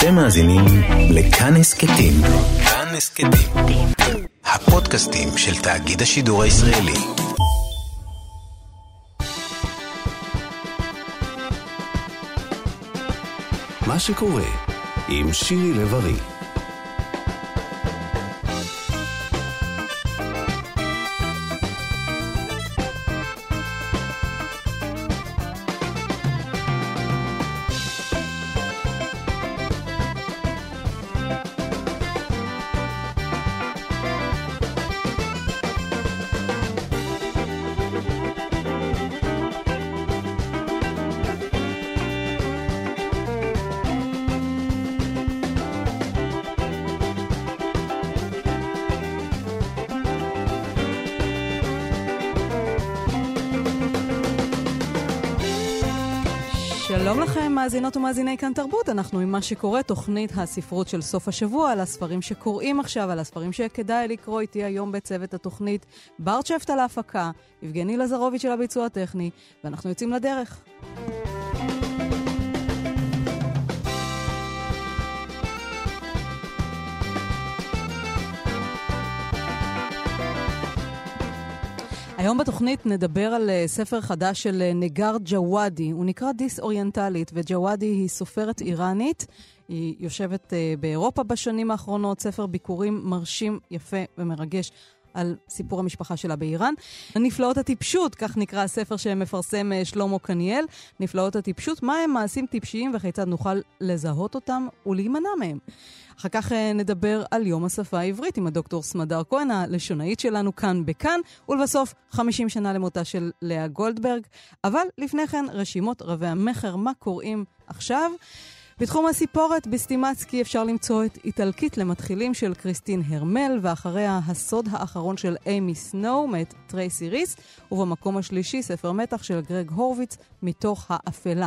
אתם מאזינים לכאן הסכתים. כאן הסכתים. הפודקאסטים של תאגיד השידור הישראלי. מה שקורה עם שירי לב-ארי מאזינות ומאזיני כאן תרבות, אנחנו עם מה שקורה, תוכנית הספרות של סוף השבוע, על הספרים שקוראים עכשיו, על הספרים שכדאי לקרוא איתי היום בצוות התוכנית. בר צ'פט על ההפקה, יבגני לזרוביץ' של הביצוע הטכני, ואנחנו יוצאים לדרך. היום בתוכנית נדבר על uh, ספר חדש של uh, נגר ג'וואדי. הוא נקרא דיס-אוריינטלית, וג'וואדי היא סופרת איראנית. היא יושבת uh, באירופה בשנים האחרונות, ספר ביקורים מרשים, יפה ומרגש. על סיפור המשפחה שלה באיראן. נפלאות הטיפשות, כך נקרא הספר שמפרסם שלמה קניאל. נפלאות הטיפשות, מה הם מעשים טיפשיים וכיצד נוכל לזהות אותם ולהימנע מהם. אחר כך אה, נדבר על יום השפה העברית עם הדוקטור סמדר כהן, הלשונאית שלנו כאן בכאן, ולבסוף 50 שנה למותה של לאה גולדברג. אבל לפני כן, רשימות רבי המכר, מה קוראים עכשיו? בתחום הסיפורת, בסטימצקי אפשר למצוא את איטלקית למתחילים של קריסטין הרמל, ואחריה הסוד האחרון של אימי סנואו מאת טרייסי ריס, ובמקום השלישי ספר מתח של גרג הורוביץ, מתוך האפלה.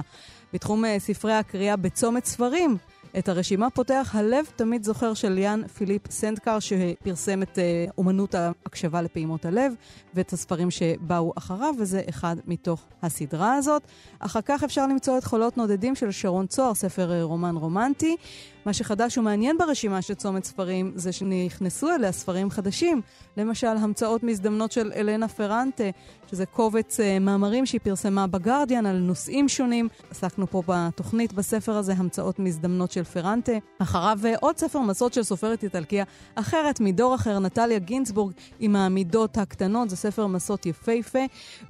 בתחום אה, ספרי הקריאה בצומת ספרים, את הרשימה פותח הלב תמיד זוכר של יאן פיליפ סנדקר, שפרסם את אה, אומנות ההקשבה לפעימות הלב, ואת הספרים שבאו אחריו, וזה אחד מתוך הסדרה הזאת. אחר כך אפשר למצוא את חולות נודדים של שרון צוהר, ספר uh, רומן רומנטי. מה שחדש ומעניין ברשימה של צומת ספרים זה שנכנסו אליה ספרים חדשים. למשל, המצאות מזדמנות של אלנה פרנטה, שזה קובץ uh, מאמרים שהיא פרסמה בגרדיאן על נושאים שונים. עסקנו פה בתוכנית בספר הזה, המצאות מזדמנות של פרנטה. אחריו uh, עוד ספר מסעות של סופרת איטלקיה אחרת, מדור אחר, נטליה גינצבורג, עם המידות הקטנות, זה ספר מסעות יפהפה.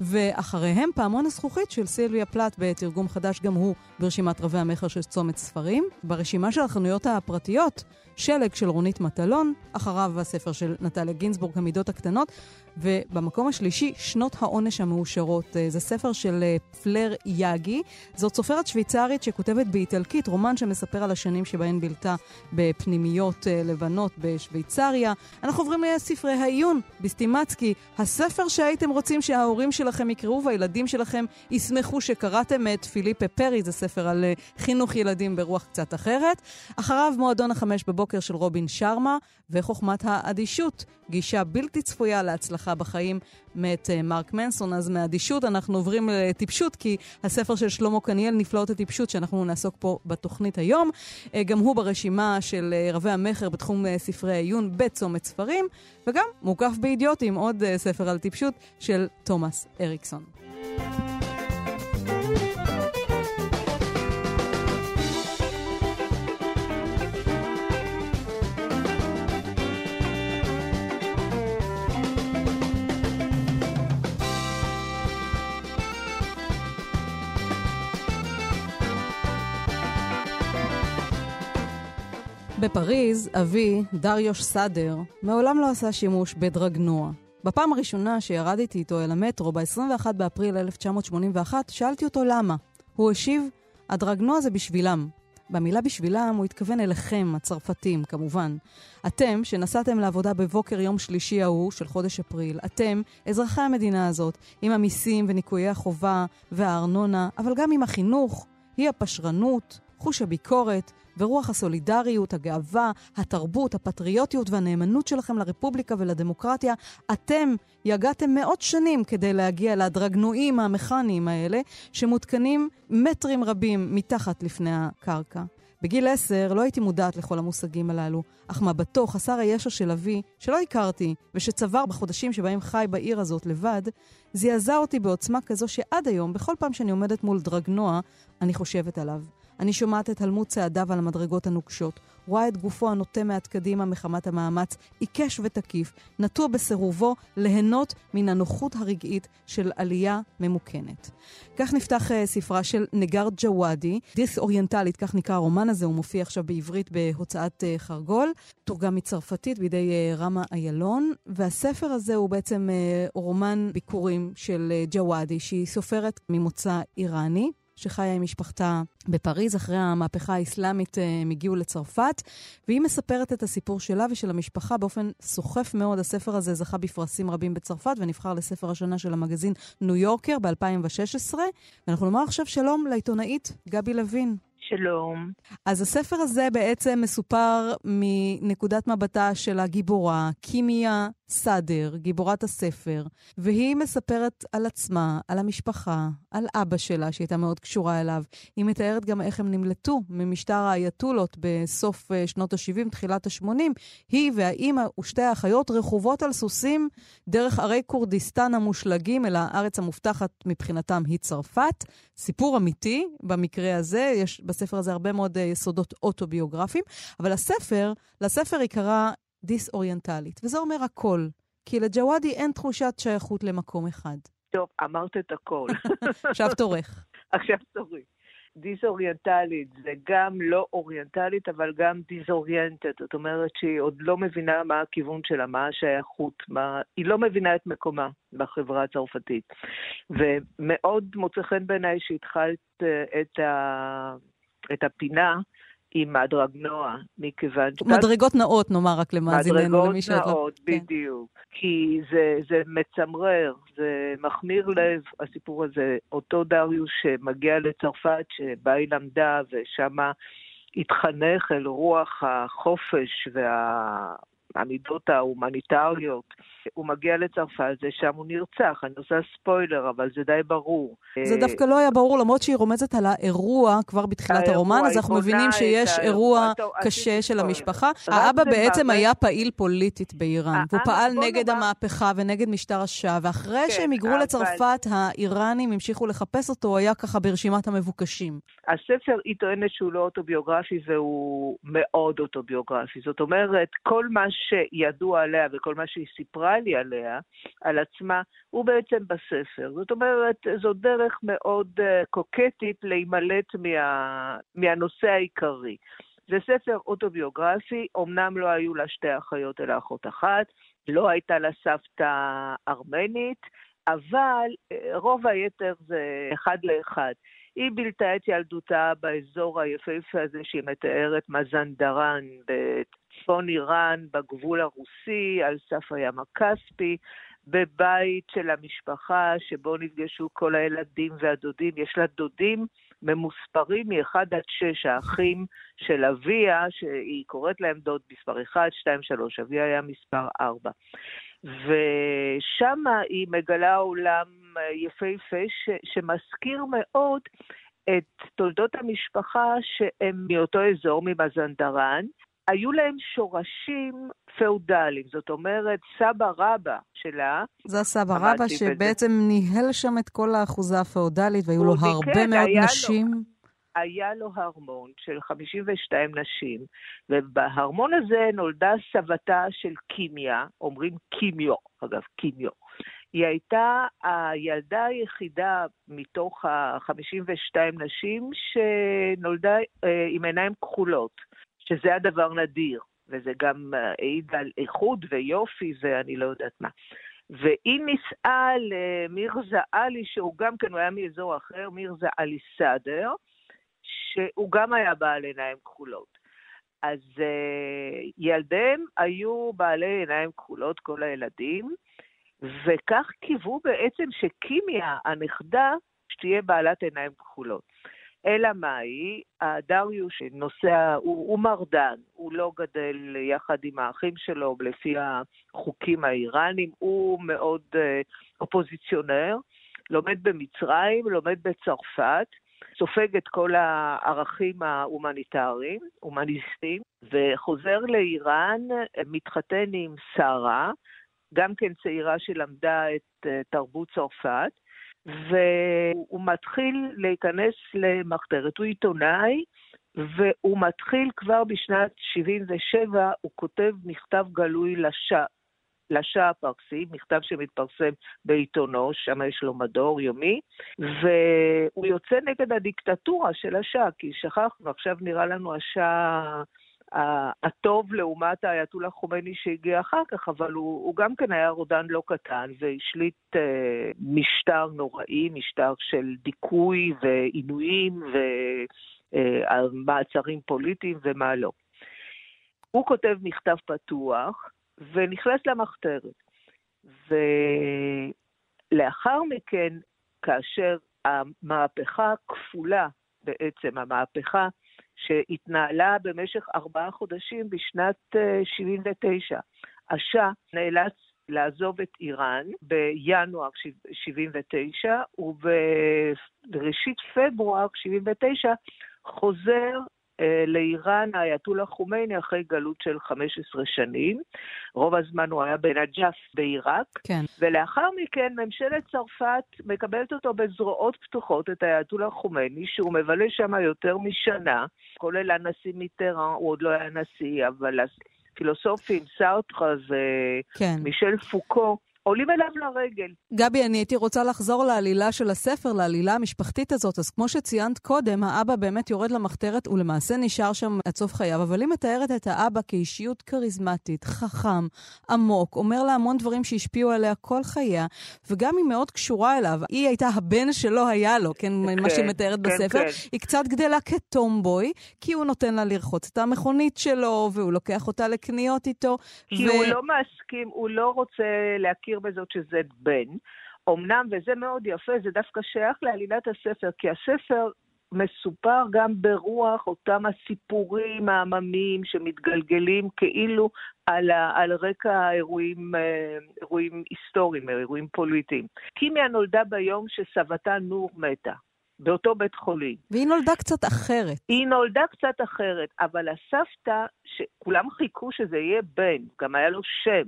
ואחריהם פעמון הזכוכית של סילביה פלט בתרגום חדש, גם הוא ברשימת רבי המכר של צומת ספרים. ברשימה של החנויות הפרטיות, שלג של רונית מטלון, אחריו הספר של נטליה גינזבורג, המידות הקטנות, ובמקום השלישי, שנות העונש המאושרות. אה, זה ספר של אה, פלר יאגי. זאת סופרת שוויצרית שכותבת באיטלקית, רומן שמספר על השנים שבהן בילתה בפנימיות אה, לבנות בשוויצריה. אנחנו עוברים לספרי העיון, בסטימצקי, הספר שהייתם רוצים שההורים שלכם יקראו והילדים שלכם ישמחו שקראתם את פיליפה פרי, זה ספר על חינוך ילדים ברוח קצת אחרת. אחריו מועדון החמש בבוקר של רובין שרמה, וחוכמת האדישות, גישה בלתי צפויה להצלחה בחיים מאת uh, מרק מנסון. אז מאדישות אנחנו עוברים לטיפשות, כי הספר של שלמה קניאל, נפלאות הטיפשות, שאנחנו נעסוק פה בתוכנית היום, uh, גם הוא ברשימה של uh, רבי המכר בתחום ספרי העיון בצומת ספרים, וגם מוקף באידיוטים, עוד ספר על טיפשות של תומאס אריקסון. בפריז, אבי, דריוש סאדר, מעולם לא עשה שימוש בדרגנוע. בפעם הראשונה שירדתי איתו אל המטרו, ב-21 באפריל 1981, שאלתי אותו למה. הוא השיב, הדרגנוע זה בשבילם. במילה בשבילם הוא התכוון אליכם, הצרפתים, כמובן. אתם, שנסעתם לעבודה בבוקר יום שלישי ההוא של חודש אפריל, אתם, אזרחי המדינה הזאת, עם המיסים וניקויי החובה והארנונה, אבל גם עם החינוך, היא הפשרנות, חוש הביקורת ורוח הסולידריות, הגאווה, התרבות, הפטריוטיות והנאמנות שלכם לרפובליקה ולדמוקרטיה. אתם יגעתם מאות שנים כדי להגיע לדרגנועים המכניים האלה, שמותקנים מטרים רבים מתחת לפני הקרקע. בגיל עשר לא הייתי מודעת לכל המושגים הללו, אך מבטו חסר הישע של אבי, שלא הכרתי, ושצבר בחודשים שבהם חי בעיר הזאת לבד, זעזע אותי בעוצמה כזו שעד היום, בכל פעם שאני עומדת מול דרגנוע, אני חושבת עליו. אני שומעת את הלמות צעדיו על המדרגות הנוקשות, רואה את גופו הנוטה מעט קדימה מחמת המאמץ, עיקש ותקיף, נטוע בסירובו ליהנות מן הנוחות הרגעית של עלייה ממוכנת. כך נפתח uh, ספרה של נגר ג'וואדי, דיס-אוריינטלית, כך נקרא הרומן הזה, הוא מופיע עכשיו בעברית בהוצאת uh, חרגול, תורגם מצרפתית בידי uh, רמה איילון, והספר הזה הוא בעצם uh, רומן ביקורים של uh, ג'וואדי, שהיא סופרת ממוצא איראני. שחיה עם משפחתה בפריז. אחרי המהפכה האסלאמית אה, הם הגיעו לצרפת, והיא מספרת את הסיפור שלה ושל המשפחה באופן סוחף מאוד. הספר הזה זכה בפרסים רבים בצרפת ונבחר לספר השנה של המגזין ניו יורקר ב-2016. ואנחנו נאמר עכשיו שלום לעיתונאית גבי לוין. שלום. אז הספר הזה בעצם מסופר מנקודת מבטה של הגיבורה, קימיה סאדר, גיבורת הספר, והיא מספרת על עצמה, על המשפחה, על אבא שלה, שהייתה מאוד קשורה אליו. היא מתארת גם איך הם נמלטו ממשטר האייתולות בסוף אה, שנות ה-70, תחילת ה-80. היא והאימא ושתי האחיות רכובות על סוסים דרך ערי כורדיסטן המושלגים אל הארץ המובטחת מבחינתם היא צרפת. סיפור אמיתי במקרה הזה, יש בספר הזה הרבה מאוד uh, יסודות אוטוביוגרפיים, אבל הספר, לספר היא קראה דיסאוריינטלית, וזה אומר הכל. כי לג'וואדי אין תחושת שייכות למקום אחד. טוב, אמרת את הכל. עכשיו תורך. עכשיו תורי. דיסאוריינטלית זה גם לא אוריינטלית, אבל גם דיסאוריינטד. זאת אומרת שהיא עוד לא מבינה מה הכיוון שלה, מה השייכות, מה... היא לא מבינה את מקומה בחברה הצרפתית. ומאוד מוצא חן בעיניי שהתחלת אה, את, ה... את הפינה עם הדרגנוע, מכיוון ש... מדרגות נאות, נאמר רק למאזיננו, למי שאת לא... מדרגות נאות, כן. בדיוק. כי זה, זה מצמרר, זה מחמיר לב, הסיפור הזה. אותו דריוש שמגיע לצרפת, שבה היא למדה, ושמה התחנך אל רוח החופש וה... המידות ההומניטריות. הוא מגיע לצרפת, זה שם הוא נרצח. אני עושה ספוילר, אבל זה די ברור. זה דווקא לא היה ברור, למרות שהיא רומזת על האירוע כבר בתחילת הרומן, אז אנחנו מבינים שיש אירוע קשה של המשפחה. האבא בעצם היה פעיל פוליטית באיראן, והוא פעל נגד המהפכה ונגד משטר השאה, ואחרי כן, שהם היגרו לצרפת, האיראנים המשיכו לחפש אותו, הוא היה ככה ברשימת המבוקשים. הספר, היא טוענת שהוא לא אוטוביוגרפי, והוא מאוד אוטוביוגרפי. זאת אומרת, כל מה שידוע עליה וכל מה שהיא סיפרה לי עליה, על עצמה, הוא בעצם בספר. זאת אומרת, זו דרך מאוד uh, קוקטית להימלט מה, מהנושא העיקרי. זה ספר אוטוביוגרפי, אמנם לא היו לה שתי אחיות אלא אחות אחת, לא הייתה לה סבתא ארמנית, אבל אה, רוב היתר זה אחד לאחד. היא בילתה את ילדותה באזור היפהפה הזה שהיא מתארת, מזנדרן, בצפון איראן, בגבול הרוסי, על סף הים הכספי, בבית של המשפחה שבו נפגשו כל הילדים והדודים. יש לה דודים ממוספרים מ-1 עד 6, האחים של אביה, שהיא קוראת להם דוד מספר 1, 2, 3, אביה היה מספר 4. ושם היא מגלה עולם יפהפה ש- שמזכיר מאוד את תולדות המשפחה שהם מאותו אזור, ממזנדרן. היו להם שורשים פאודליים, זאת אומרת, סבא רבא שלה... זה הסבא רבא שבעצם בזה. ניהל שם את כל האחוזה הפאודלית, והיו לו הרבה כן, מאוד נשים. לו, היה לו הרמון של 52 נשים, ובהרמון הזה נולדה סבתה של קימיה, אומרים קימיו, אגב, קימיו. היא הייתה הילדה היחידה מתוך ה-52 נשים שנולדה אה, עם עיניים כחולות, שזה הדבר נדיר, וזה גם אה, העיד על איכות ויופי ואני לא יודעת מה. והיא נישאה למירזה עלי, שהוא גם כן, הוא היה מאזור אחר, מירזה עלי סאדר, שהוא גם היה בעל עיניים כחולות. אז uh, ילדיהם היו בעלי עיניים כחולות, כל הילדים, וכך קיוו בעצם שקימיה, הנכדה, שתהיה בעלת עיניים כחולות. אלא מאי, דריוש נוסע, הוא, הוא מרדן, הוא לא גדל יחד עם האחים שלו לפי החוקים האיראנים, הוא מאוד uh, אופוזיציונר, לומד במצרים, לומד בצרפת, סופג את כל הערכים ההומניטריים, הומניסטיים, וחוזר לאיראן, מתחתן עם שרה, גם כן צעירה שלמדה את אה, תרבות צרפת, והוא מתחיל להיכנס למחתרת. הוא עיתונאי, והוא מתחיל כבר בשנת 77, הוא כותב מכתב גלוי לשאה. לשאה הפרסי, מכתב שמתפרסם בעיתונו, שם יש לו מדור יומי, והוא יוצא נגד הדיקטטורה של השאה, כי שכחנו, עכשיו נראה לנו השאה הטוב לעומת האייתולה חומייני שהגיע אחר כך, אבל הוא, הוא גם כן היה רודן לא קטן והשליט אה, משטר נוראי, משטר של דיכוי ועינויים ומעצרים אה, פוליטיים ומה לא. הוא כותב מכתב פתוח ונכנס למחתרת. ולאחר מכן, כאשר המהפכה הכפולה, בעצם המהפכה שהתנהלה במשך ארבעה חודשים בשנת 79. אה, השאה נאלץ לעזוב את איראן בינואר 79, ובראשית פברואר 79 חוזר לאיראן האייתולה חומייני אחרי גלות של 15 שנים. רוב הזמן הוא היה בנג'אף בעיראק. כן. ולאחר מכן ממשלת צרפת מקבלת אותו בזרועות פתוחות, את האייתולה חומייני, שהוא מבלה שם יותר משנה, כולל הנשיא מיטרן, הוא עוד לא היה נשיא, אבל הפילוסופים, סארטרה ומישל כן. פוקו, עולים אליו לרגל. גבי, אני הייתי רוצה לחזור לעלילה של הספר, לעלילה המשפחתית הזאת. אז כמו שציינת קודם, האבא באמת יורד למחתרת, הוא למעשה נשאר שם עד סוף חייו, אבל היא מתארת את האבא כאישיות כריזמטית, חכם, עמוק, אומר לה המון דברים שהשפיעו עליה כל חייה, וגם היא מאוד קשורה אליו. היא הייתה הבן שלא היה לו, כן, כן מה שהיא מתארת כן, בספר. כן. היא קצת גדלה כטומבוי, כי הוא נותן לה לרחוץ את המכונית שלו, והוא לוקח אותה לקניות איתו. כי ו... הוא לא מסכים, הוא לא רוצה להכיר להכיר בזאת שזה בן. אמנם, וזה מאוד יפה, זה דווקא שייך לעלילת הספר, כי הספר מסופר גם ברוח אותם הסיפורים העממיים שמתגלגלים כאילו על, ה, על רקע אירועים, אה, אירועים היסטוריים, אירועים פוליטיים. קימיה נולדה ביום שסבתה נור מתה. באותו בית חולים. והיא נולדה קצת אחרת. היא נולדה קצת אחרת, אבל הסבתא, שכולם חיכו שזה יהיה בן, גם היה לו שם.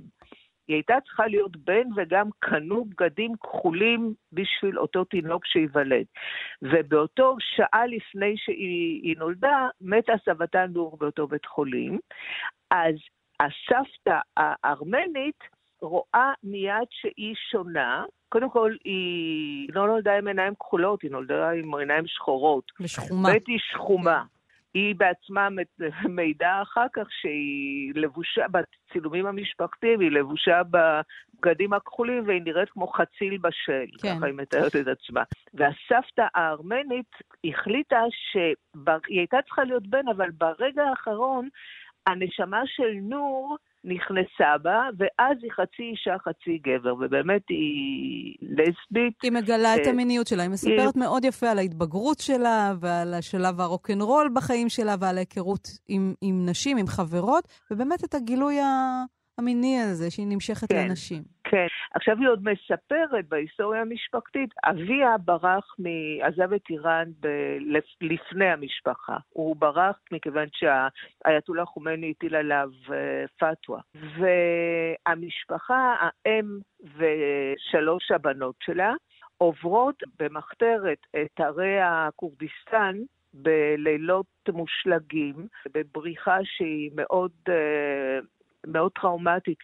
היא הייתה צריכה להיות בן וגם קנו בגדים כחולים בשביל אותו תינוק שייוולד. ובאותו שעה לפני שהיא נולדה, מתה סבתה נור באותו בית חולים. אז הסבתא הארמנית רואה מיד שהיא שונה. קודם כל, היא לא נולדה עם עיניים כחולות, היא נולדה עם עיניים שחורות. ושחומה. בית היא שחומה. היא בעצמה מעידה אחר כך שהיא לבושה, בצילומים המשפחתיים, היא לבושה בבגדים הכחולים והיא נראית כמו חציל בשל, כן. ככה היא מתארת את עצמה. והסבתא הארמנית החליטה שהיא הייתה צריכה להיות בן, אבל ברגע האחרון הנשמה של נור נכנסה בה, ואז היא חצי אישה, חצי גבר, ובאמת היא לסבית. היא מגלה את אה, המיניות שלה, היא מספרת היא... מאוד יפה על ההתבגרות שלה, ועל השלב הרוקנרול בחיים שלה, ועל ההיכרות עם, עם נשים, עם חברות, ובאמת את הגילוי ה... המיני הזה, שהיא נמשכת כן, לנשים. כן. עכשיו היא עוד מספרת בהיסטוריה המשפחתית, אביה ברח, מ... עזב את איראן ב... לפני המשפחה. הוא ברח מכיוון שהאייתולה חומייני הטיל עליו אה, פתווה. והמשפחה, האם ושלוש הבנות שלה, עוברות במחתרת את ערי הכורדיסטן בלילות מושלגים, בבריחה שהיא מאוד אה, מאוד טראומטית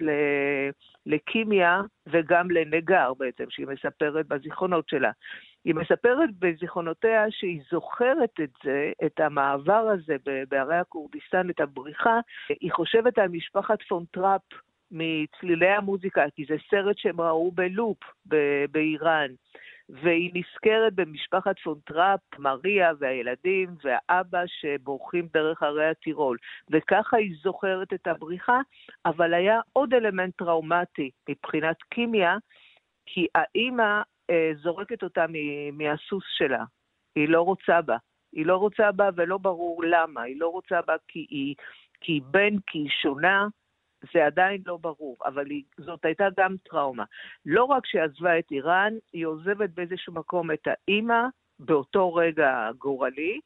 לקימיה וגם לנגר בעצם, שהיא מספרת בזיכרונות שלה. היא מספרת בזיכרונותיה שהיא זוכרת את זה, את המעבר הזה בהרי הכורדיסטן, את הבריחה. היא חושבת על משפחת פון טראפ מצלילי המוזיקה, כי זה סרט שהם ראו בלופ באיראן. והיא נזכרת במשפחת פון טראפ, מריה והילדים והאבא שבורחים דרך הרי הטירול. וככה היא זוכרת את הבריחה, אבל היה עוד אלמנט טראומטי מבחינת קימיה, כי האימא אה, זורקת אותה מהסוס שלה. היא לא רוצה בה. היא לא רוצה בה ולא ברור למה. היא לא רוצה בה כי היא, כי היא בן, כי היא שונה, זה עדיין לא ברור, אבל היא, זאת הייתה גם טראומה. לא רק שהיא עזבה את איראן, היא עוזבת באיזשהו מקום את האימא, באותו רגע גורלי,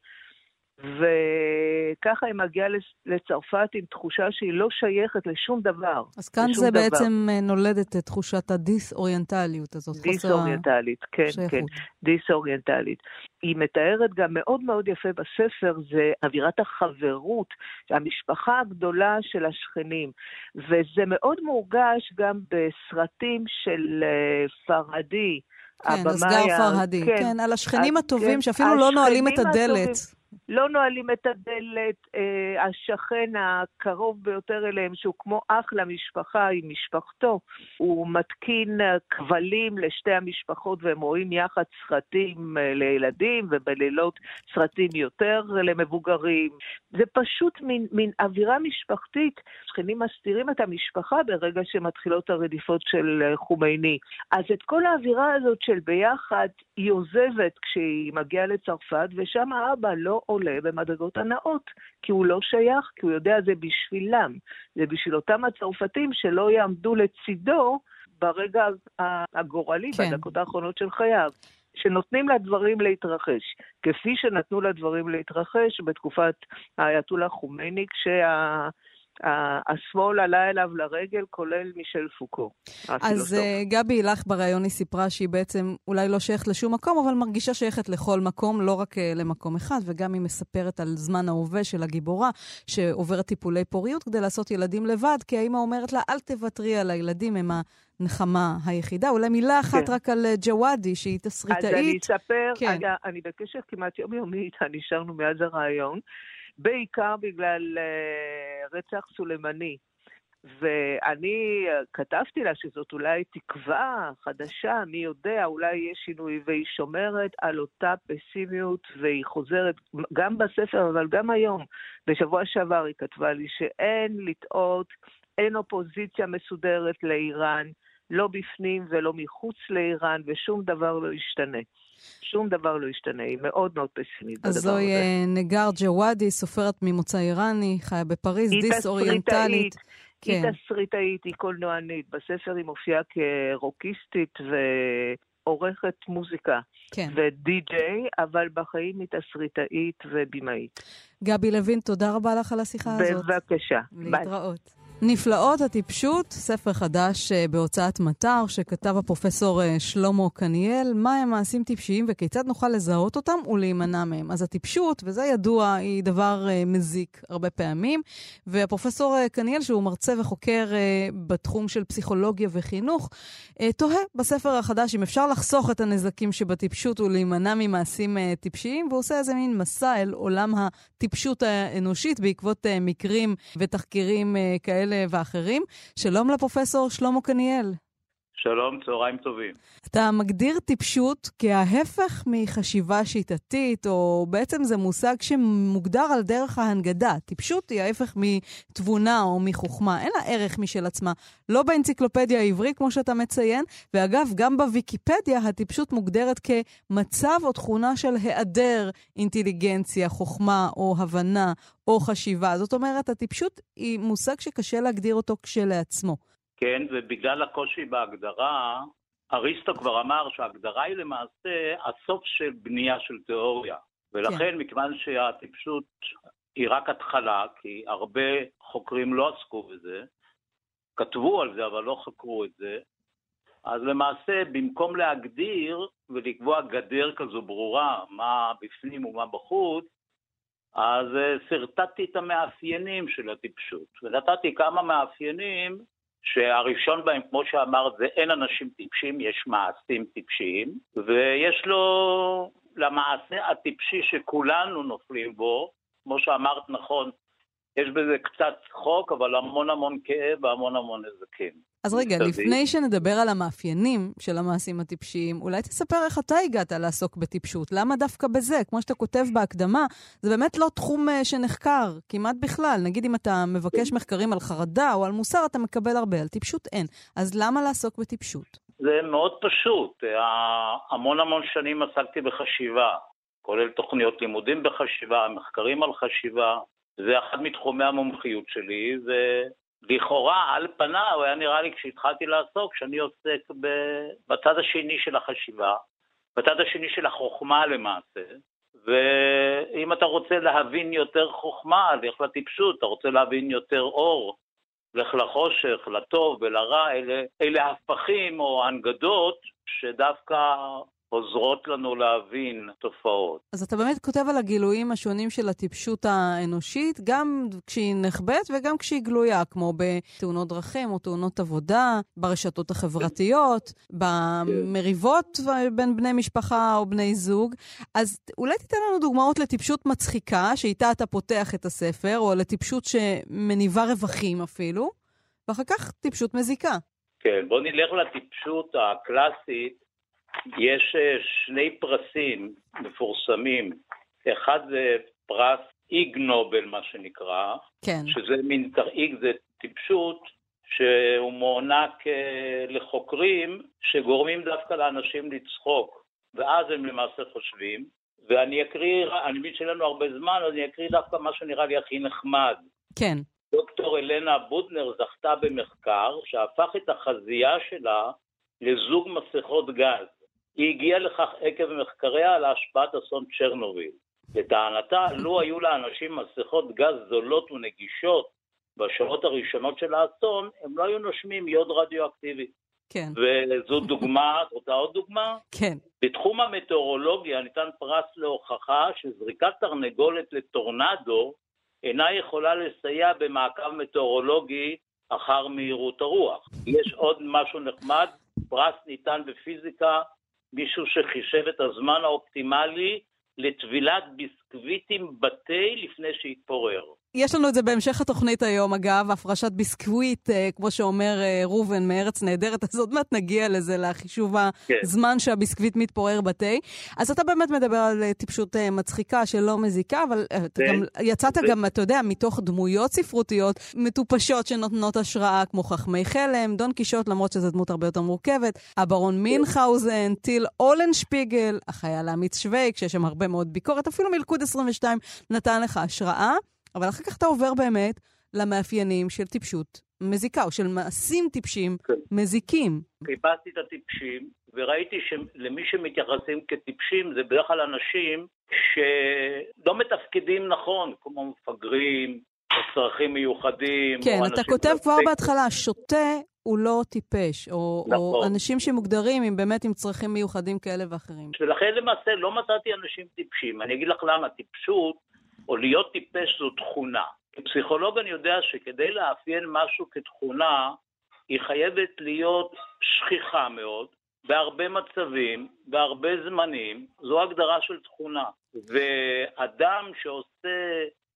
וככה היא מגיעה לצרפת עם תחושה שהיא לא שייכת לשום דבר. אז כאן זה דבר. בעצם אה, נולדת את תחושת הדיסאוריינטליות הזאת. דיסאוריינטלית, כן, שייכות. כן, דיסאוריינטלית. היא מתארת גם מאוד מאוד יפה בספר, זה אווירת החברות, המשפחה הגדולה של השכנים. וזה מאוד מורגש גם בסרטים של אה, פרדי. כן, אסגר פרהדי, כן, כן, על השכנים הטובים כן, שאפילו לא נועלים את הדלת. לא נועלים את הדלת, אה, השכן הקרוב ביותר אליהם, שהוא כמו אח למשפחה עם משפחתו, הוא מתקין כבלים לשתי המשפחות והם רואים יחד סרטים אה, לילדים ובלילות סרטים יותר למבוגרים. זה פשוט מין, מין אווירה משפחתית. שכנים מסתירים את המשפחה ברגע שמתחילות הרדיפות של אה, חומייני. אז את כל האווירה הזאת של ביחד, היא עוזבת כשהיא מגיעה לצרפת, ושם האבא לא עולה במדרגות הנאות, כי הוא לא שייך, כי הוא יודע זה בשבילם. זה בשביל אותם הצרפתים שלא יעמדו לצידו ברגע הגורלי, כן. בדקות האחרונות של חייו. שנותנים לדברים להתרחש, כפי שנתנו לדברים להתרחש בתקופת האייתולה חומייני, כשה... השמאל עלה אליו לרגל, כולל מישל פוקו. אז uh, גבי הילך בריאיון היא סיפרה שהיא בעצם אולי לא שייכת לשום מקום, אבל מרגישה שייכת לכל מקום, לא רק uh, למקום אחד, וגם היא מספרת על זמן ההווה של הגיבורה, שעוברת טיפולי פוריות כדי לעשות ילדים לבד, כי האמא אומרת לה, אל תוותרי על הילדים, הם הנחמה היחידה. אולי מילה אחת כן. רק על אה, ג'וואדי, שהיא תסריטאית. אז אני אספר, כן. אני, אני בקשר כמעט יומיומי נשארנו מאז הרעיון. בעיקר בגלל uh, רצח סולימני. ואני uh, כתבתי לה שזאת אולי תקווה חדשה, מי יודע, אולי יש שינוי, והיא שומרת על אותה פסימיות, והיא חוזרת גם בספר, אבל גם היום. בשבוע שעבר היא כתבה לי שאין לטעות, אין אופוזיציה מסודרת לאיראן, לא בפנים ולא מחוץ לאיראן, ושום דבר לא ישתנה. שום דבר לא ישתנה, היא מאוד מאוד פסימית בדבר הזה. אז זוהי אה, נגר ג'וואדי, סופרת ממוצא איראני, חיה בפריז, דיס-אוריינטלית. כן. היא תסריטאית, היא קולנוענית. בספר היא מופיעה כרוקיסטית ועורכת מוזיקה. כן. ודי-ג'יי, אבל בחיים היא תסריטאית ובימאית. גבי לוין, תודה רבה לך על השיחה הזאת. בבקשה. להתראות. ביי. נפלאות הטיפשות, ספר חדש אה, בהוצאת מטר, שכתב הפרופסור אה, שלמה קניאל, מהם מעשים טיפשיים וכיצד נוכל לזהות אותם ולהימנע מהם. אז הטיפשות, וזה ידוע, היא דבר אה, מזיק הרבה פעמים, והפרופסור קניאל, שהוא מרצה וחוקר בתחום של פסיכולוגיה וחינוך, תוהה בספר החדש אם אפשר לחסוך את הנזקים שבטיפשות ולהימנע ממעשים טיפשיים, והוא עושה איזה מין מסע אל עולם הטיפשות האנושית בעקבות מקרים ותחקירים כאלה. כאלה ואחרים. שלום לפרופסור שלמה קניאל. שלום, צהריים טובים. אתה מגדיר טיפשות כההפך מחשיבה שיטתית, או בעצם זה מושג שמוגדר על דרך ההנגדה. טיפשות היא ההפך מתבונה או מחוכמה, אין לה ערך משל עצמה. לא באנציקלופדיה העברית, כמו שאתה מציין, ואגב, גם בוויקיפדיה הטיפשות מוגדרת כמצב או תכונה של היעדר אינטליגנציה, חוכמה או הבנה או חשיבה. זאת אומרת, הטיפשות היא מושג שקשה להגדיר אותו כשלעצמו. כן, ובגלל הקושי בהגדרה, אריסטו כבר אמר שההגדרה היא למעשה הסוף של בנייה של תיאוריה. ולכן, כן. מכיוון שהטיפשות היא רק התחלה, כי הרבה חוקרים לא עסקו בזה, כתבו על זה אבל לא חקרו את זה, אז למעשה במקום להגדיר ולקבוע גדר כזו ברורה, מה בפנים ומה בחוץ, אז שרטטתי את המאפיינים של הטיפשות, ונתתי כמה מאפיינים שהראשון בהם, כמו שאמרת, זה אין אנשים טיפשים, יש מעשים טיפשיים, ויש לו, למעשה הטיפשי שכולנו נופלים בו, כמו שאמרת נכון, יש בזה קצת צחוק, אבל המון המון כאב והמון המון נזקים. אז רגע, לפני שנדבר על המאפיינים של המעשים הטיפשיים, אולי תספר איך אתה הגעת לעסוק בטיפשות. למה דווקא בזה? כמו שאתה כותב בהקדמה, זה באמת לא תחום אה, שנחקר כמעט בכלל. נגיד אם אתה מבקש מחקרים על חרדה או על מוסר, אתה מקבל הרבה, על טיפשות אין. אז למה לעסוק בטיפשות? זה מאוד פשוט. המון המון שנים עסקתי בחשיבה. כולל תוכניות לימודים בחשיבה, מחקרים על חשיבה. זה אחד מתחומי המומחיות שלי, ולכאורה, על פניו, היה נראה לי כשהתחלתי לעסוק, שאני עוסק בצד השני של החשיבה, בצד השני של החוכמה למעשה, ואם אתה רוצה להבין יותר חוכמה, לך לטיפשות, אתה רוצה להבין יותר אור, לך לחושך, לטוב ולרע, אלה, אלה הפכים או הנגדות שדווקא עוזרות לנו להבין תופעות. אז אתה באמת כותב על הגילויים השונים של הטיפשות האנושית, גם כשהיא נחבאת וגם כשהיא גלויה, כמו בתאונות דרכים או תאונות עבודה, ברשתות החברתיות, במריבות בין בני משפחה או בני זוג. אז אולי תיתן לנו דוגמאות לטיפשות מצחיקה, שאיתה אתה פותח את הספר, או לטיפשות שמניבה רווחים אפילו, ואחר כך טיפשות מזיקה. כן, בוא נלך לטיפשות הקלאסית. יש אה, שני פרסים מפורסמים, אחד זה פרס איג נובל, מה שנקרא, כן. שזה מין, איג זה טיפשות, שהוא מוענק אה, לחוקרים שגורמים דווקא לאנשים לצחוק, ואז הם למעשה חושבים, ואני אקריא, אני מבין שאין לנו הרבה זמן, אז אני אקריא דווקא מה שנראה לי הכי נחמד. כן. דוקטור אלנה בודנר זכתה במחקר שהפך את החזייה שלה לזוג מסכות גז. היא הגיעה לכך עקב מחקריה על השפעת אסון צ'רנוביל. לטענתה, לו היו לאנשים מסכות גז זולות ונגישות בשעות הראשונות של האסון, הם לא היו נושמים יוד רדיואקטיבי. כן. וזו דוגמה, את רוצה עוד דוגמה? כן. בתחום המטאורולוגיה ניתן פרס להוכחה שזריקת תרנגולת לטורנדו אינה יכולה לסייע במעקב מטאורולוגי אחר מהירות הרוח. יש עוד משהו נחמד, פרס ניתן בפיזיקה מישהו שחישב את הזמן האופטימלי לטבילת ביסקוויטים בתה לפני שהתפורר. יש לנו את זה בהמשך התוכנית היום, אגב, הפרשת ביסקוויט, אה, כמו שאומר אה, ראובן מארץ נהדרת, אז עוד מעט נגיע לזה, לחישוב כן. הזמן שהביסקוויט מתפורר בתה. אז אתה באמת מדבר על אה, טיפשות מצחיקה שלא מזיקה, אבל אתה גם, יצאת זה... גם, אתה יודע, מתוך דמויות ספרותיות מטופשות שנותנות השראה, כמו חכמי חלם, דון קישוט, למרות שזו דמות הרבה יותר מורכבת, הברון כן. מינכאוזן, טיל אולנשפיגל, החייל האמיץ שווייק, שיש שם הרבה מאוד ביקורת, אפילו מלכוד 22 נתן לך השראה. אבל אחר כך אתה עובר באמת למאפיינים של טיפשות מזיקה, או של מעשים טיפשים כן. מזיקים. חיפשתי את הטיפשים, וראיתי שלמי שמתייחסים כטיפשים זה בדרך כלל אנשים שלא מתפקדים נכון, כמו מפגרים, או צרכים מיוחדים. כן, אתה כותב כבר בהתחלה, שוטה הוא לא טיפש, או, נכון. או אנשים שמוגדרים עם באמת עם צרכים מיוחדים כאלה ואחרים. ולכן למעשה לא מצאתי אנשים טיפשים. אני אגיד לך למה, טיפשות או להיות טיפש זו תכונה. כפסיכולוג אני יודע שכדי לאפיין משהו כתכונה, היא חייבת להיות שכיחה מאוד, בהרבה מצבים, בהרבה זמנים, זו הגדרה של תכונה. ואדם שעושה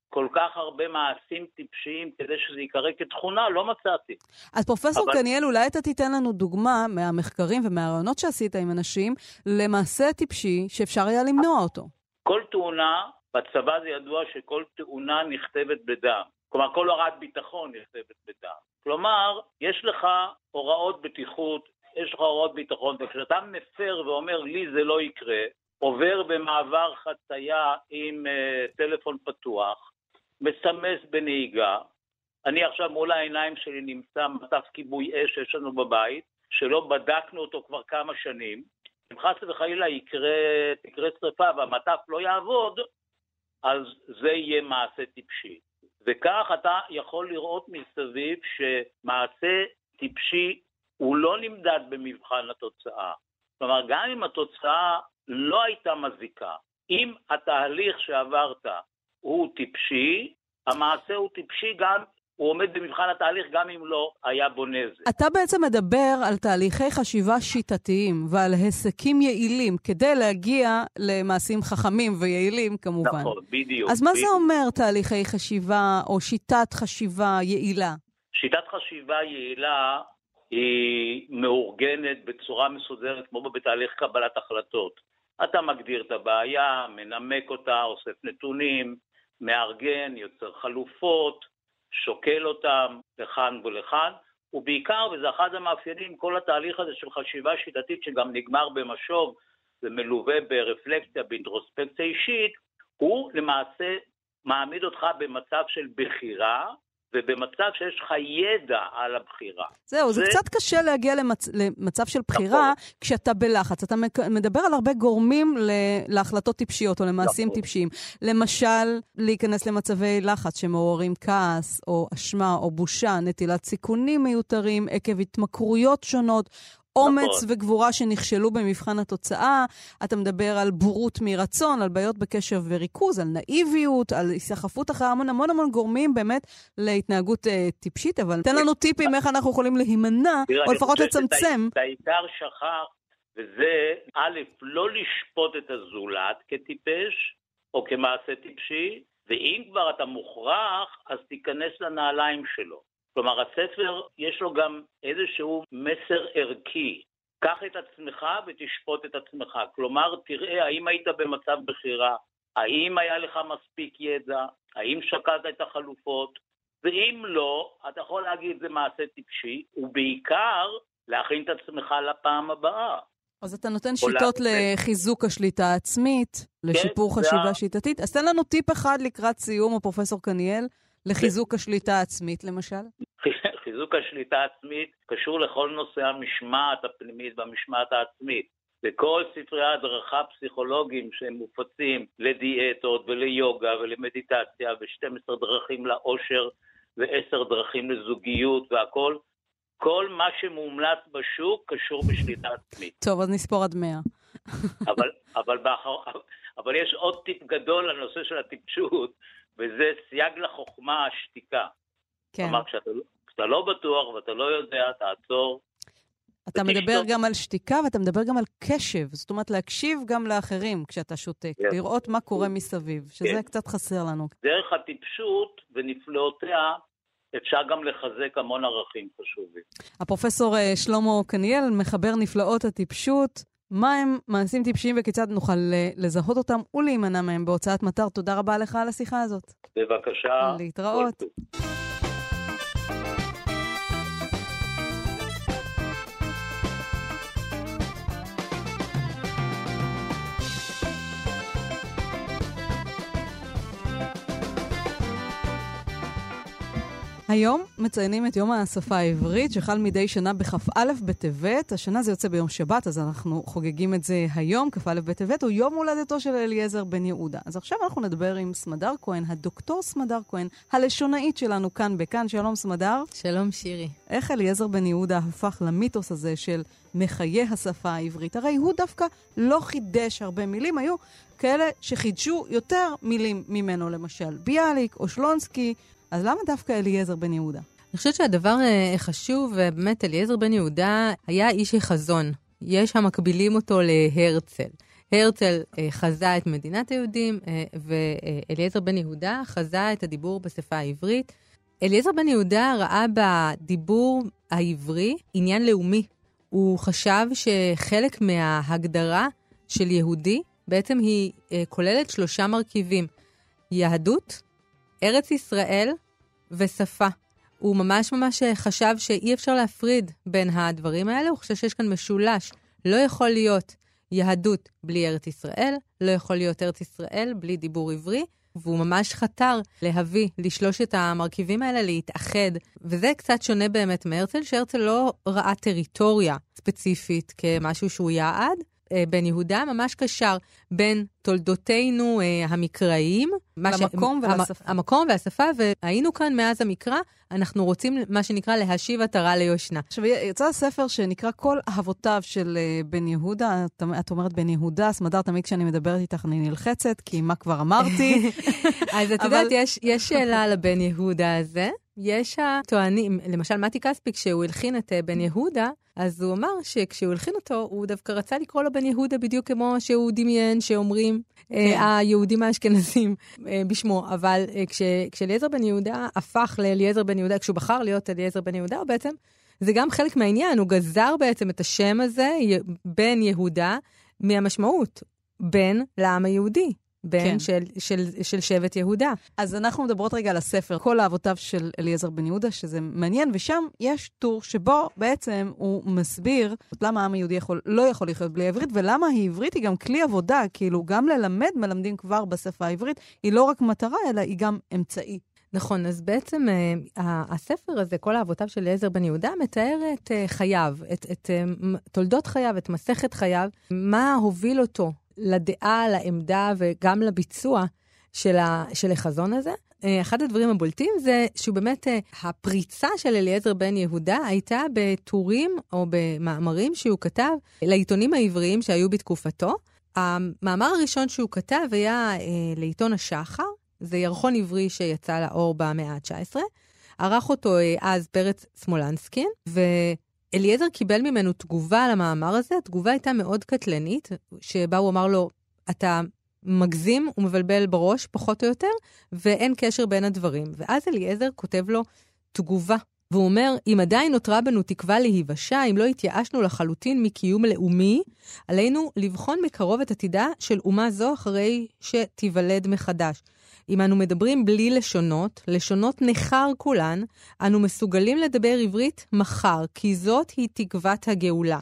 כל כך הרבה מעשים טיפשיים כדי שזה ייקרא כתכונה, לא מצאתי. אז פרופסור אבל... קניאל, אולי אתה תיתן לנו דוגמה מהמחקרים ומהרעיונות שעשית עם אנשים למעשה טיפשי שאפשר היה למנוע אותו. כל תאונה בצבא זה ידוע שכל תאונה נכתבת בדם. כלומר, כל הוראת ביטחון נכתבת בדם. כלומר, יש לך הוראות בטיחות, יש לך הוראות ביטחון, וכשאתה מפר ואומר לי זה לא יקרה, עובר במעבר חצייה עם uh, טלפון פתוח, מסמס בנהיגה, אני עכשיו מול העיניים שלי נמצא מטף כיבוי אש שיש לנו בבית, שלא בדקנו אותו כבר כמה שנים, אם חס וחלילה יקרה, תקרה שרפה והמטף לא יעבוד, אז זה יהיה מעשה טיפשי. וכך אתה יכול לראות מסביב שמעשה טיפשי הוא לא נמדד במבחן התוצאה. כלומר, גם אם התוצאה לא הייתה מזיקה, אם התהליך שעברת הוא טיפשי, המעשה הוא טיפשי גם הוא עומד במבחן התהליך גם אם לא היה בו נזק. אתה בעצם מדבר על תהליכי חשיבה שיטתיים ועל היסקים יעילים כדי להגיע למעשים חכמים ויעילים כמובן. נכון, בדיוק. אז מה בדיוק. זה אומר תהליכי חשיבה או שיטת חשיבה יעילה? שיטת חשיבה יעילה היא מאורגנת בצורה מסודרת כמו בתהליך קבלת החלטות. אתה מגדיר את הבעיה, מנמק אותה, אוסף נתונים, מארגן, יוצר חלופות, שוקל אותם לכאן ולכאן, ובעיקר, וזה אחד המאפיינים, כל התהליך הזה של חשיבה שיטתית שגם נגמר במשוב, ומלווה ברפלקציה, באינטרוספקציה אישית, הוא למעשה מעמיד אותך במצב של בחירה, ובמצב שיש לך ידע על הבחירה. זהו, זה, זה קצת קשה להגיע למצ... למצב של בחירה נכון. כשאתה בלחץ. אתה מדבר על הרבה גורמים ל... להחלטות טיפשיות או למעשים נכון. טיפשיים. למשל, להיכנס למצבי לחץ שמעוררים כעס, או אשמה, או בושה, נטילת סיכונים מיותרים עקב התמכרויות שונות, אומץ נכון. וגבורה שנכשלו במבחן התוצאה, אתה מדבר על בורות מרצון, על בעיות בקשב וריכוז, על נאיביות, על היסחפות אחרי המון המון המון גורמים באמת להתנהגות אה, טיפשית, אבל תן לנו טיפים איך אנחנו יכולים להימנע, או לפחות לצמצם. את העיקר שכח, וזה א', לא לשפוט את הזולת כטיפש או כמעשה טיפשי, ואם כבר אתה מוכרח, אז תיכנס לנעליים שלו. כלומר, הספר יש לו גם איזשהו מסר ערכי. קח את עצמך ותשפוט את עצמך. כלומר, תראה האם היית במצב בחירה, האם היה לך מספיק ידע, האם שקלת את החלופות, ואם לא, אתה יכול להגיד זה מעשה טיפשי, ובעיקר להכין את עצמך לפעם הבאה. אז אתה נותן שיטות לחיזוק השליטה העצמית, לשיפור כן, חשיבה שיטתית. אז תן לנו טיפ אחד לקראת סיום, או פרופסור קניאל, לחיזוק השליטה העצמית, למשל? חיזוק השליטה העצמית קשור לכל נושא המשמעת הפנימית והמשמעת העצמית. לכל ספרי ההדרכה הפסיכולוגיים שהם מופצים לדיאטות וליוגה ולמדיטציה ו-12 דרכים לאושר ו-10 דרכים לזוגיות והכול, כל מה שמומלץ בשוק קשור בשליטה עצמית. טוב, אז נספור עד 100. אבל, אבל, באחר, אבל יש עוד טיפ גדול לנושא של הטיפשות, וזה סייג לחוכמה השתיקה. כן. כלומר, כשאתה, לא- כשאתה לא בטוח ואתה לא יודע, תעצור. אתה ותשתוק. מדבר גם על שתיקה ואתה מדבר גם על קשב. זאת אומרת, להקשיב גם לאחרים כשאתה שותק, כן. לראות מה קורה מסביב, שזה כן. קצת חסר לנו. דרך הטיפשות ונפלאותיה אפשר גם לחזק המון ערכים חשובים. הפרופסור אה, שלמה קניאל, מחבר נפלאות הטיפשות, מה הם מעשים טיפשיים וכיצד נוכל לזהות אותם ולהימנע מהם בהוצאת מטר. תודה רבה לך על השיחה הזאת. בבקשה. להתראות. היום מציינים את יום השפה העברית, שחל מדי שנה בכ"א בטבת. השנה זה יוצא ביום שבת, אז אנחנו חוגגים את זה היום. כ"א בטבת הוא יום הולדתו של אליעזר בן יהודה. אז עכשיו אנחנו נדבר עם סמדר כהן, הדוקטור סמדר כהן, הלשונאית שלנו כאן בכאן. שלום סמדר. שלום שירי. איך אליעזר בן יהודה הפך למיתוס הזה של מחיי השפה העברית? הרי הוא דווקא לא חידש הרבה מילים, היו כאלה שחידשו יותר מילים ממנו, למשל ביאליק או שלונסקי. אז למה דווקא אליעזר בן יהודה? אני חושבת שהדבר uh, חשוב, ובאמת אליעזר בן יהודה היה איש החזון. יש המקבילים אותו להרצל. הרצל uh, חזה את מדינת היהודים, uh, ואליעזר בן יהודה חזה את הדיבור בשפה העברית. אליעזר בן יהודה ראה בדיבור העברי עניין לאומי. הוא חשב שחלק מההגדרה של יהודי בעצם היא כוללת שלושה מרכיבים. יהדות, ארץ ישראל ושפה. הוא ממש ממש חשב שאי אפשר להפריד בין הדברים האלה, הוא חושב שיש כאן משולש. לא יכול להיות יהדות בלי ארץ ישראל, לא יכול להיות ארץ ישראל בלי דיבור עברי, והוא ממש חתר להביא לשלושת המרכיבים האלה להתאחד. וזה קצת שונה באמת מהרצל, שהרצל לא ראה טריטוריה ספציפית כמשהו שהוא יעד, אה, בן יהודה ממש קשר בין תולדותינו אה, המקראיים. למקום ש... ולשפה. המקום והשפה, והיינו כאן מאז המקרא, אנחנו רוצים, מה שנקרא, להשיב עטרה ליושנה. עכשיו, יצא ספר שנקרא כל אהבותיו של אה, בן יהודה. את, את אומרת בן יהודה, סמדר, תמיד כשאני מדברת איתך אני נלחצת, כי מה כבר אמרתי? אז את אבל... יודעת, יש, יש שאלה על הבן יהודה הזה. יש הטוענים, למשל מתי כספי, כשהוא הלחין את בן יהודה, אז הוא אמר שכשהוא הלחין אותו, הוא דווקא רצה לקרוא לו בן יהודה בדיוק כמו שהוא דמיין שאומרים אה, כן. אה, היהודים האשכנזים אה, בשמו. אבל אה, כש, כשאליעזר בן יהודה הפך לאליעזר בן יהודה, כשהוא בחר להיות אליעזר בן יהודה, הוא בעצם, זה גם חלק מהעניין, הוא גזר בעצם את השם הזה, בן יהודה, מהמשמעות, בן לעם היהודי. בן כן. של, של, של שבט יהודה. אז אנחנו מדברות רגע על הספר, כל אהבותיו של אליעזר בן יהודה, שזה מעניין, ושם יש טור שבו בעצם הוא מסביר למה העם היהודי יכול, לא יכול לחיות בלי העברית, ולמה העברית היא גם כלי עבודה, כאילו גם ללמד מלמדים כבר בשפה העברית, היא לא רק מטרה, אלא היא גם אמצעי. נכון, אז בעצם uh, הספר הזה, כל אהבותיו של אליעזר בן יהודה, מתאר את uh, חייו, את, את uh, תולדות חייו, את מסכת חייו, מה הוביל אותו לדעה, לעמדה וגם לביצוע של, ה, של החזון הזה. Uh, אחד הדברים הבולטים זה שהוא באמת, uh, הפריצה של אליעזר בן יהודה הייתה בטורים או במאמרים שהוא כתב לעיתונים העבריים שהיו בתקופתו. המאמר הראשון שהוא כתב היה uh, לעיתון השחר, זה ירחון עברי שיצא לאור במאה ה-19. ערך אותו אה, אז פרץ סמולנסקין, ואליעזר קיבל ממנו תגובה על המאמר הזה. התגובה הייתה מאוד קטלנית, שבה הוא אמר לו, אתה מגזים ומבלבל בראש, פחות או יותר, ואין קשר בין הדברים. ואז אליעזר כותב לו תגובה. והוא אומר, אם עדיין נותרה בנו תקווה להיוושע, אם לא התייאשנו לחלוטין מקיום לאומי, עלינו לבחון מקרוב את עתידה של אומה זו אחרי שתיוולד מחדש. אם אנו מדברים בלי לשונות, לשונות ניכר כולן, אנו מסוגלים לדבר עברית מחר, כי זאת היא תקוות הגאולה.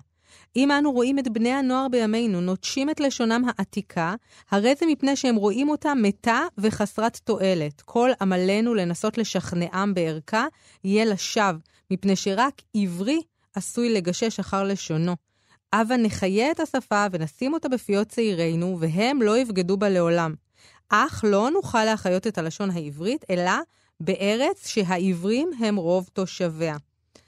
אם אנו רואים את בני הנוער בימינו נוטשים את לשונם העתיקה, הרי זה מפני שהם רואים אותה מתה וחסרת תועלת. כל עמלנו לנסות לשכנעם בערכה יהיה לשווא, מפני שרק עברי עשוי לגשש אחר לשונו. הבה נחיה את השפה ונשים אותה בפיות צעירינו, והם לא יבגדו בה לעולם. אך לא נוכל להחיות את הלשון העברית, אלא בארץ שהעברים הם רוב תושביה.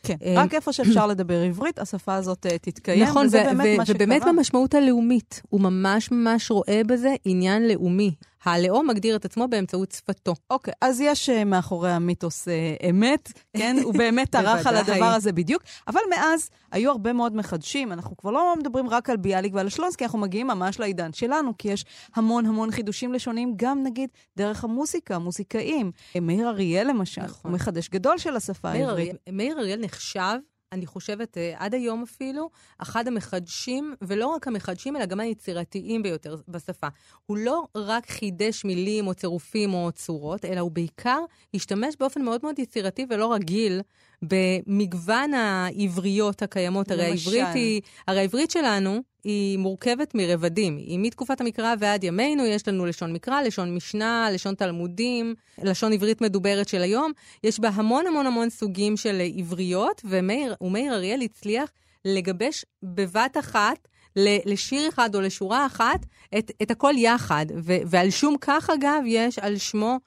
כן, אה, רק איפה שאפשר לדבר עברית, השפה הזאת אה, תתקיים, נכון, וזה באמת מה שקרה. ובאמת במשמעות הלאומית. הוא ממש ממש רואה בזה עניין לאומי. הלאום מגדיר את עצמו באמצעות שפתו. אוקיי, אז יש uh, מאחורי המיתוס uh, אמת, כן? הוא באמת טרח על. הדבר הזה בדיוק. אבל מאז היו הרבה מאוד מחדשים. אנחנו כבר לא מדברים רק על ביאליק ועל שלונסקי, אנחנו מגיעים ממש לעידן שלנו, כי יש המון המון חידושים לשוניים, גם נגיד דרך המוזיקה, מוזיקאים. מאיר אריאל למשל, נכון. הוא מחדש גדול של השפה העברית. מאיר אריאל נחשב, אני חושבת, אה, עד היום אפילו, אחד המחדשים, ולא רק המחדשים, אלא גם היצירתיים ביותר בשפה. הוא לא רק חידש מילים או צירופים או צורות, אלא הוא בעיקר השתמש באופן מאוד מאוד יצירתי ולא רגיל במגוון העבריות הקיימות. הרי למשל? העברית היא, הרי העברית שלנו היא מורכבת מרבדים. היא מתקופת המקרא ועד ימינו, יש לנו לשון מקרא, לשון משנה, לשון תלמודים, לשון עברית מדוברת של היום. יש בה המון המון המון סוגים של עבריות, ומאיר, ומאיר אריאל הצליח לגבש בבת אחת לשיר אחד או לשורה אחת את, את הכל יחד. ו- ועל שום כך, אגב, יש על שמו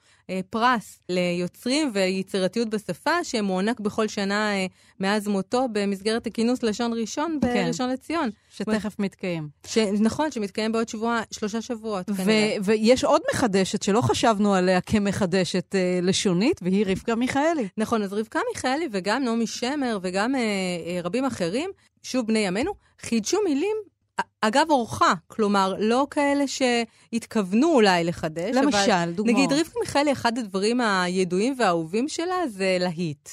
פרס ליוצרים ויצירתיות בשפה, שמוענק בכל שנה אה, מאז מותו במסגרת הכינוס לשון ראשון כן. בראשון לציון. שתכף מתקיים. ש... נכון, שמתקיים בעוד שבוע, שלושה שבועות. ו- כנראה. ויש עוד מחדשת שלא חשבנו עליה כמחדשת אה, לשונית, והיא רבקה מיכאלי. נכון, אז רבקה מיכאלי וגם נעמי שמר וגם אה, אה, רבים אחרים, שוב בני ימינו, חידשו מילים אגב אורחה, כלומר, לא כאלה שהתכוונו אולי לחדש, למשל, אבל... דוגמאות. נגיד, רבקה מיכאלי, אחד הדברים הידועים והאהובים שלה זה להיט.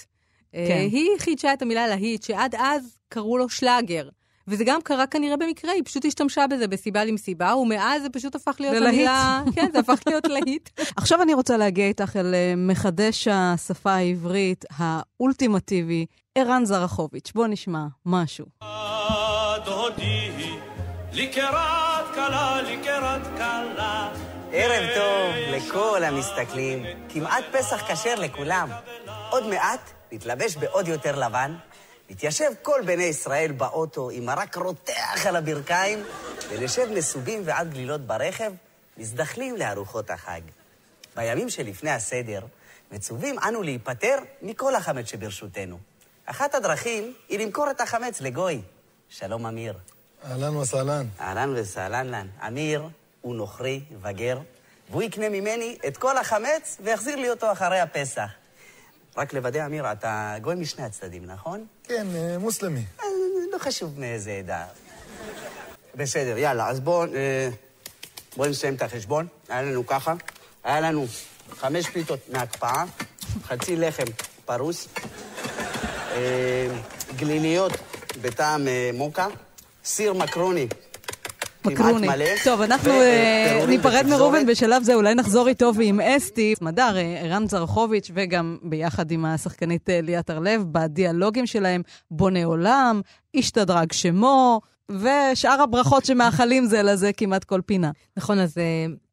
אה, כן. היא חידשה את המילה להיט, שעד אז קראו לו שלאגר. וזה גם קרה כנראה במקרה, היא פשוט השתמשה בזה בסיבה למסיבה, ומאז זה פשוט הפך להיות ללהיט. המילה... כן, זה הפך להיות להיט. עכשיו אני רוצה להגיע איתך אל אה, מחדש השפה העברית האולטימטיבי, ערן זרחוביץ'. בוא נשמע משהו. דודי, לקראת כלה, לקראת כלה. ערב טוב לכל המסתכלים. כמעט פסח כשר לכולם. עוד מעט נתלבש בעוד יותר לבן, נתיישב כל בני ישראל באוטו עם מרק רותח על הברכיים, ונשב נסובים ועד גלילות ברכב, מזדחלים לארוחות החג. בימים שלפני הסדר, מצווים אנו להיפטר מכל החמץ שברשותנו. אחת הדרכים היא למכור את החמץ לגוי. שלום, אמיר. אהלן וסהלן. אהלן וסהלן לן. אמיר הוא נוכרי וגר, והוא יקנה ממני את כל החמץ ויחזיר לי אותו אחרי הפסח. רק לוודא, אמיר, אתה גוי משני הצדדים, נכון? כן, אה, מוסלמי. אה, לא חשוב מאיזה עדה. בסדר, יאללה, אז בואו אה, בוא נסיים את החשבון. היה לנו ככה, היה לנו חמש פיתות מהקפאה, חצי לחם פרוס, גליליות בטעם מוקה, סיר מקרוני כמעט מקרוני. מלא. טוב, אנחנו אה, ניפרד. מראובן בשלב זה, אולי נחזור איתו ועם אסתי, מדר, אה, ערן זרחוביץ', וגם ביחד עם השחקנית אה, ליאת הרלב, בדיאלוגים שלהם, בונה עולם, השתדרג שמו, ושאר הברכות שמאחלים זה לזה כמעט כל פינה. נכון, אז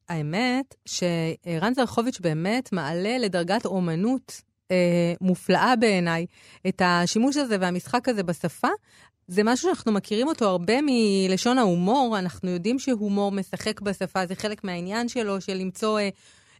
האמת שרן זרחוביץ' באמת מעלה לדרגת אומנות אה, מופלאה בעיניי את השימוש הזה והמשחק הזה בשפה. זה משהו שאנחנו מכירים אותו הרבה מלשון ההומור, אנחנו יודעים שהומור משחק בשפה, זה חלק מהעניין שלו, של למצוא אה,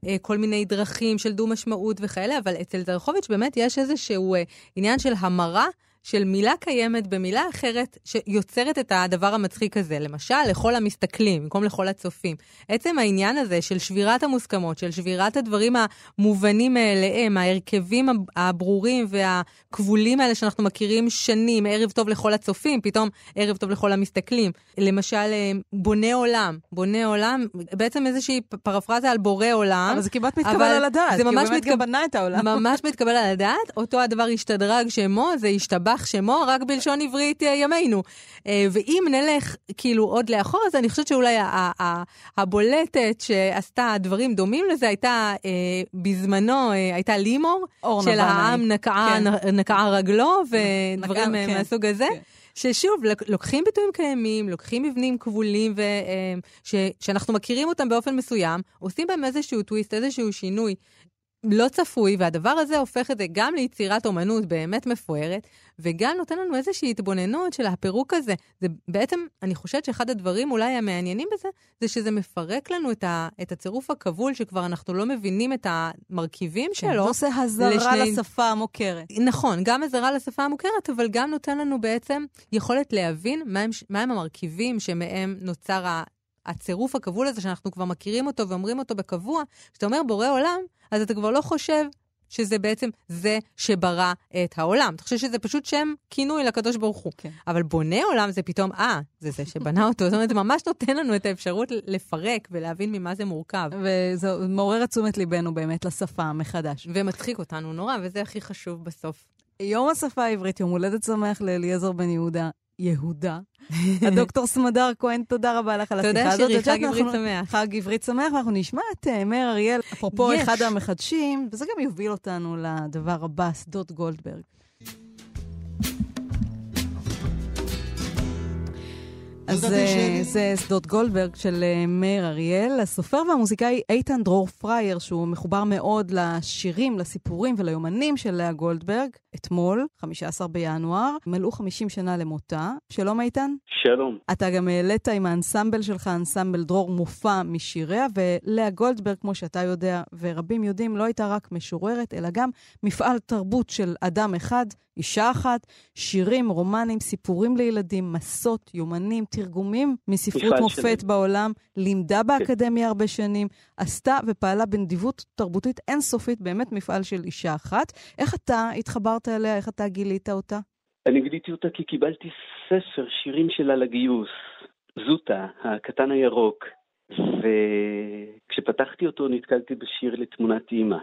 אה, כל מיני דרכים של דו-משמעות וכאלה, אבל אצל זרחוביץ' באמת יש איזשהו אה, עניין של המרה. של מילה קיימת במילה אחרת שיוצרת את הדבר המצחיק הזה. למשל, לכל המסתכלים, במקום לכל הצופים. עצם העניין הזה של שבירת המוסכמות, של שבירת הדברים המובנים מאליהם, ההרכבים הב- הברורים והכבולים האלה שאנחנו מכירים שנים, ערב טוב לכל הצופים, פתאום ערב טוב לכל המסתכלים. למשל, אה, בונה עולם. בונה עולם, בעצם איזושהי פרפרזה על בורא עולם. אבל זה כמעט מתקבל על הדעת, כי הוא באמת מתקב- גם בנה את העולם. ממש מתקבל על הדעת. אותו הדבר השתדרג שמו, זה השתבח שמו, רק בלשון עברית אה, ימינו. אה, ואם נלך כאילו עוד לאחור, אז אני חושבת שאולי הבולטת שעשתה דברים דומים לזה הייתה אה, בזמנו, הייתה לימור, של. העם נקעה, כן. נקעה רגלו ודברים נקעה, אה, כן. מהסוג הזה. כן. ששוב, לוק- לוקחים ביטויים קיימים, לוקחים מבנים כבולים ו, ש, שאנחנו מכירים אותם באופן מסוים, עושים בהם איזשהו טוויסט, איזשהו שינוי לא צפוי, והדבר הזה הופך את זה גם ליצירת אומנות באמת מפוארת, וגם נותן לנו איזושהי התבוננות של הפירוק הזה. זה בעצם, אני חושבת שאחד הדברים אולי המעניינים בזה, זה שזה מפרק לנו את, ה, את הצירוף הכבול, שכבר אנחנו לא מבינים את המרכיבים כן, שלו. זה עושה הזרה לשני- לשפה המוכרת. נכון, גם עזרה לשפה המוכרת, אבל גם נותן לנו בעצם יכולת להבין מהם, מהם המרכיבים שמהם נוצר הצירוף הכבול הזה, שאנחנו כבר מכירים אותו ואומרים אותו בקבוע. כשאתה אומר בורא עולם, אז אתה כבר לא חושב שזה בעצם זה שברא את העולם. אתה חושב שזה פשוט שם כינוי לקדוש ברוך הוא. כן. אבל בונה עולם זה פתאום, אה, זה זה שבנה אותו. זאת אומרת, זה ממש נותן לנו את האפשרות לפרק ולהבין ממה זה מורכב. וזה מעורר את תשומת ליבנו באמת לשפה מחדש. ומצחיק אותנו נורא, וזה הכי חשוב בסוף. יום השפה העברית, יום הולדת שמח לאליעזר בן יהודה. יהודה. הדוקטור סמדר כהן, תודה רבה לך על השיחה תודה, הזאת. שירי, את יודעת, חג עברית שמח. חג עברית שמח, ואנחנו נשמע את אה, מאיר אריאל, אפרופו. אחד המחדשים, וזה גם יוביל אותנו לדבר הבא, שדות גולדברג. אז אה, זה שדות גולדברג של אה, מאיר אריאל, הסופר והמוזיקאי איתן דרור פרייר, שהוא מחובר מאוד לשירים, לסיפורים וליומנים של לאה גולדברג. אתמול, 15 בינואר, מלאו 50 שנה למותה. שלום איתן. שלום. אתה גם העלית עם האנסמבל שלך, אנסמבל דרור, מופע משיריה, ולאה גולדברג, כמו שאתה יודע, ורבים יודעים, לא הייתה רק משוררת, אלא גם מפעל תרבות של אדם אחד, אישה אחת, שירים, רומנים, סיפורים לילדים, מסות, יומנים, תרגומים מספרות מופת שלם. בעולם, לימדה באקדמיה הרבה שנים, עשתה ופעלה בנדיבות תרבותית אינסופית, באמת מפעל של אישה אחת. איך אתה התחברת אליה? איך אתה גילית אותה? אני גיליתי אותה כי קיבלתי ספר שירים שלה לגיוס, זוטה, הקטן הירוק, וכשפתחתי אותו נתקלתי בשיר לתמונת אימא,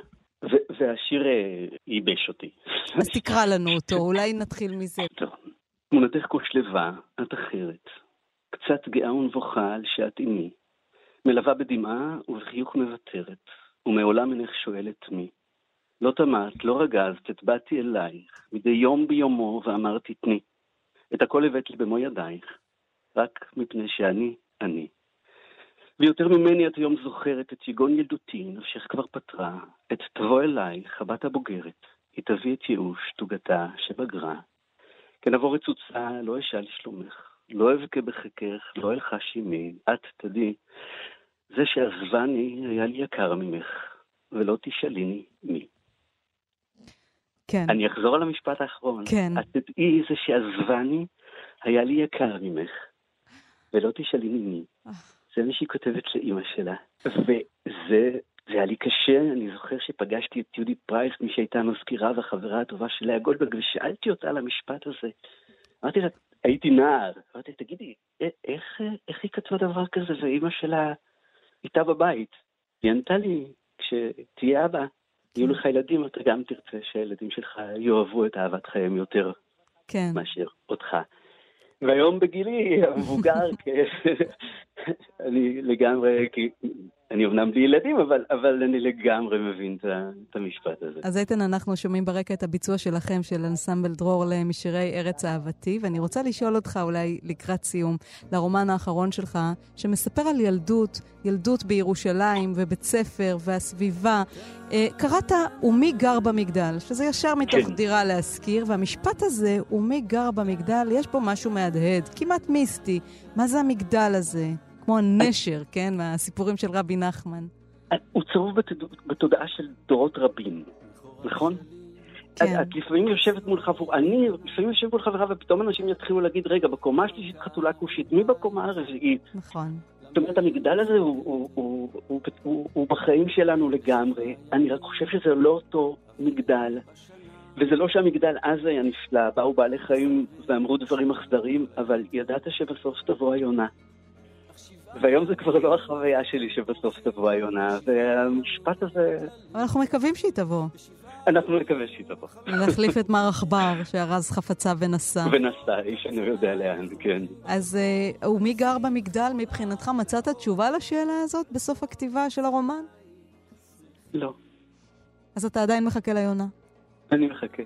ו- והשיר אה, ייבש אותי. אז תקרא לנו אותו, אולי נתחיל מזה. טוב. תמונתך כה שלווה, את אחרת. קצת גאה ונבוכה על שאת אימי. מלווה בדמעה ובחיוך מוותרת, ומעולם אינך שואלת מי. לא תמת, לא רגזת, הטבעתי אלייך, מדי יום ביומו ואמרתי תני. את הכל הבאת לי במו ידייך, רק מפני שאני אני. ויותר ממני את היום זוכרת את יגון ילדותי, נפשך כבר פתרה, את תבוא אלייך, הבת הבוגרת, היא תביא את ייאוש תוגתה שבגרה. כן אבוא רצוצה, לא אשאל לשלומך, לא אבכה בחיקך, לא אלחש עמי, את תדעי, זה שעזבני היה לי יקר ממך, ולא תשאליני מי. כן. אני אחזור על המשפט האחרון. כן. את תדעי, זה שעזבני היה לי יקר ממך, ולא תשאליני מי. זה מה שהיא כותבת לאימא שלה. וזה זה היה לי קשה, אני זוכר שפגשתי את יהודית פרייס, מי שהייתה המזכירה והחברה הטובה של לאה גולדברג, ושאלתי אותה על המשפט הזה. אמרתי לה, הייתי נער, אמרתי לה, תגידי, איך, איך היא כתבה דבר כזה, ואימא שלה איתה בבית? היא ענתה לי, כשתהיה אבא, יהיו לך ילדים, אתה גם תרצה שהילדים שלך יאהבו את אהבת חייהם יותר כן. מאשר אותך. והיום בגילי המבוגר, אני לגמרי, אני אמנם בלי ילדים, אבל, אבל אני לגמרי מבין את המשפט הזה. אז איתן, אנחנו שומעים ברקע את הביצוע שלכם, של אנסמבל דרור למשרי ארץ אהבתי, ואני רוצה לשאול אותך אולי לקראת סיום, לרומן האחרון שלך, שמספר על ילדות, ילדות בירושלים ובית ספר והסביבה. אה, קראת "ומי גר במגדל", שזה ישר מתוך כן. דירה להשכיר, והמשפט הזה, "ומי גר במגדל", יש בו משהו מהדהד, כמעט מיסטי. מה זה המגדל הזה? כמו הנשר, כן? מהסיפורים של רבי נחמן. הוא צרוב בתודעה של דורות רבים, נכון? כן. את לפעמים יושבת מול חברה, אני לפעמים יושבת מול חברה ופתאום אנשים יתחילו להגיד, רגע, בקומה השלישית חתולה כושית, מי בקומה הרביעית? נכון. זאת אומרת, המגדל הזה הוא, הוא, הוא, הוא, הוא, הוא בחיים שלנו לגמרי. אני רק חושב שזה לא אותו מגדל. וזה לא שהמגדל אז היה נפלא, באו בעלי חיים ואמרו דברים אכזריים, אבל ידעת שבסוף תבוא היונה. והיום זה כבר לא החוויה שלי שבסוף תבוא היונה, והמשפט הזה... אנחנו מקווים שהיא תבוא. אנחנו נקווה שהיא תבוא. להחליף את מר עכבר שארז חפצה ונסע. ונסע, איש אני יודע לאן, כן. אז uh, ומי גר במגדל מבחינתך? מצאת תשובה לשאלה הזאת בסוף הכתיבה של הרומן? לא. אז אתה עדיין מחכה ליונה. אני מחכה.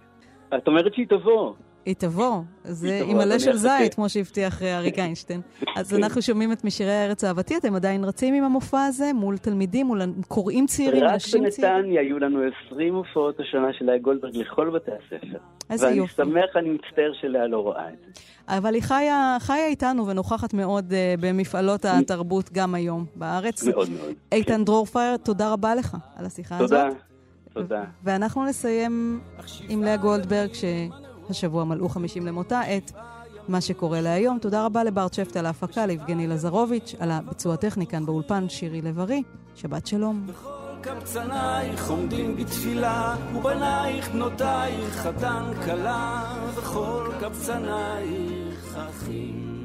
את אומרת שהיא תבוא. היא תבוא, זה עם מלא של זית, כמו שהבטיח אה, אריק איינשטיין. אז כן. אנחנו שומעים את משירי הארץ האהבתי, אתם עדיין רצים עם המופע הזה מול תלמידים, מול קוראים צעירים, נשים צעירים? רק בנתניה היו לנו 20 הופעות השנה של לאה גולדברג לכל בתי הספר. איזה ואני יופי. ואני שמח, אני מצטער שלאה לא רואה את זה. אבל היא חיה, חיה איתנו ונוכחת מאוד uh, במפעלות התרבות גם היום בארץ. מאוד מאוד. איתן כן. דרורפייר, תודה רבה לך על השיחה תודה. הזאת. תודה. תודה. ואנחנו נסיים עם לאה גולדברג, ש... השבוע מלאו 50 למותה, את מה שקורה להיום. תודה רבה לברט שפט על ההפקה, ליבגני לזרוביץ', על הביצוע הטכני כאן באולפן, שירי לב-ארי. שבת שלום. קבצנייך עומדים בתפילה, ובנייך בנותייך חתן כלה, וכל קבצנייך אחים.